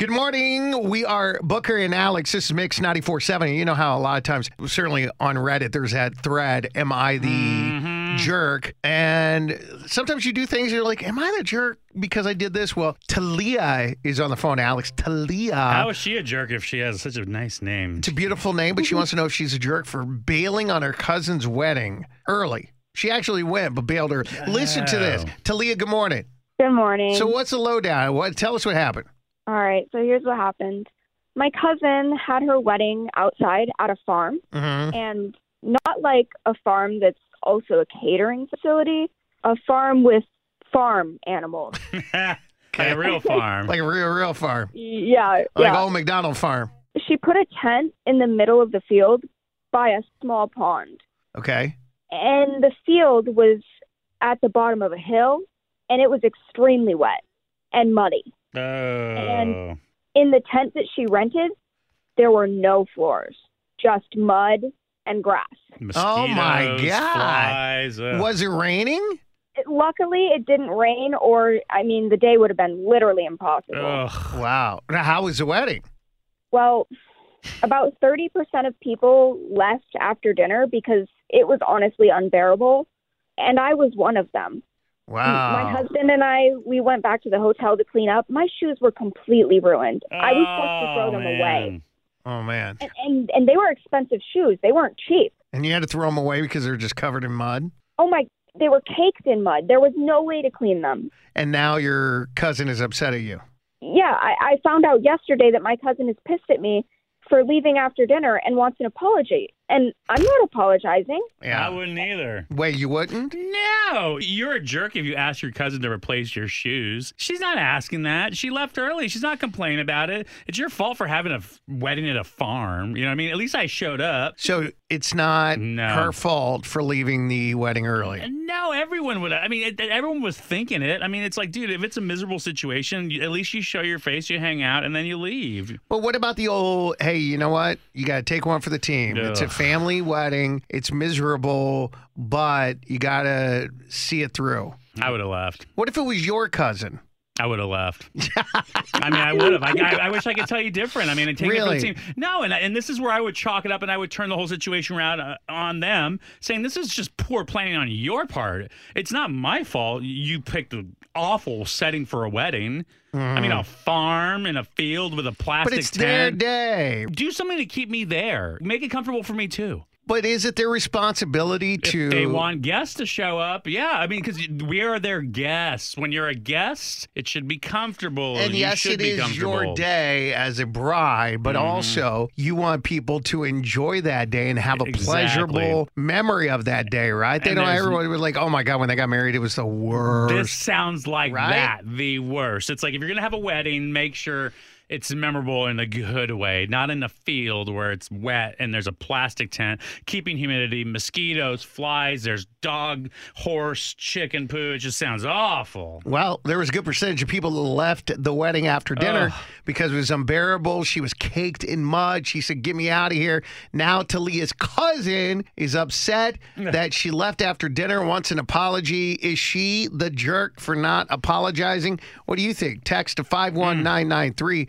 Good morning. We are Booker and Alex. This is Mix 94.7. You know how a lot of times, certainly on Reddit, there's that thread, Am I the Mm-hmm. jerk? And sometimes you do things, you're like, Am I the jerk because I did this? Well, Talia is on the phone, Alex. Talia. How is she a jerk if she has such a nice name? It's a beautiful name, but she wants to know if she's a jerk for bailing on her cousin's wedding early. She actually went, but bailed her. Listen to this. Oh. Talia, good morning. Good morning. So, what's the lowdown? What? Tell us what happened. All right, so here's what happened. My cousin had her wedding outside at a farm, Mm-hmm. and not like a farm that's also a catering facility, a farm with farm animals. like a real farm. Like a real, real farm. yeah, Like yeah. old McDonald farm. She put a tent in the middle of the field by a small pond, Okay. and the field was at the bottom of a hill, and it was extremely wet and muddy. Oh. In the tent that she rented, there were no floors, just mud and grass. Oh, my Mosquitoes, God. Flies, ugh. Was it raining? It- luckily, it didn't rain, or I mean, the day would have been literally impossible. Ugh. Wow. Now, how was the wedding? Well, about 30% of people left after dinner because it was honestly unbearable, and I was one of them. Mm, wow. My husband and I, we went back to the hotel to clean up. My shoes were completely ruined. I was supposed to throw Oh, them man. away, Oh, man. and, and and they were expensive shoes. They weren't cheap. And you had to throw them away because they were just covered in mud? Oh my! They were caked in mud. There was no way to clean them. And now your cousin is upset at you. Yeah, I, I found out yesterday that my cousin is pissed at me for leaving after dinner and wants an apology. And I'm not apologizing. Yeah. I wouldn't either. Wait, you wouldn't? No, you're a jerk if you ask your cousin to replace your shoes. She's not asking that. She left early. She's not complaining about it. It's your fault for having a f- wedding at a farm. You know what I mean? At least I showed up. So it's not No. her fault for leaving the wedding early. Uh, no, everyone would. I mean, it, everyone was thinking it. I mean, it's like, dude, if it's a miserable situation, at least you show your face, you hang out, and then you leave. But what about the old, hey, you know what? You got to take one for the team. It's a Ugh. Family wedding. It's miserable, but you got to see it through. I would have left. What if it was your cousin? I would have left. I mean, I would have. I, I, I wish I could tell you different. I mean, and take it Really? from the team. No, and and this is where I would chalk it up, and I would turn the whole situation around uh, on them, saying this is just poor planning on your part. It's not my fault. You picked an awful setting for a wedding. I mean, a farm in a field with a plastic Mm. But it's their day. Do something to keep me there. Make it comfortable for me too. But is it their responsibility If to? they want guests to show up, yeah. I mean, because we are their guests. When you're a guest, it should be comfortable. And you yes, it be is your day as a bride, but Mhm. also you want people to enjoy that day and have a Exactly. pleasurable memory of that day, right? They And don't. was like, "Oh my god, when they got married, it was the worst." This sounds like Right? that, the worst. It's like if you're gonna have a wedding, make sure it's memorable in a good way, not in a field where it's wet and there's a plastic tent, keeping humidity, mosquitoes, flies, there's dog, horse, chicken poo. It just sounds awful. Well, there was a good percentage of people that left the wedding after dinner Ugh. because it was unbearable. She was caked in mud. She said, Get me out of here. Now, Talia's cousin is upset that she left after dinner, wants an apology. Is she the jerk for not apologizing? What do you think? Text to hmm. 51993.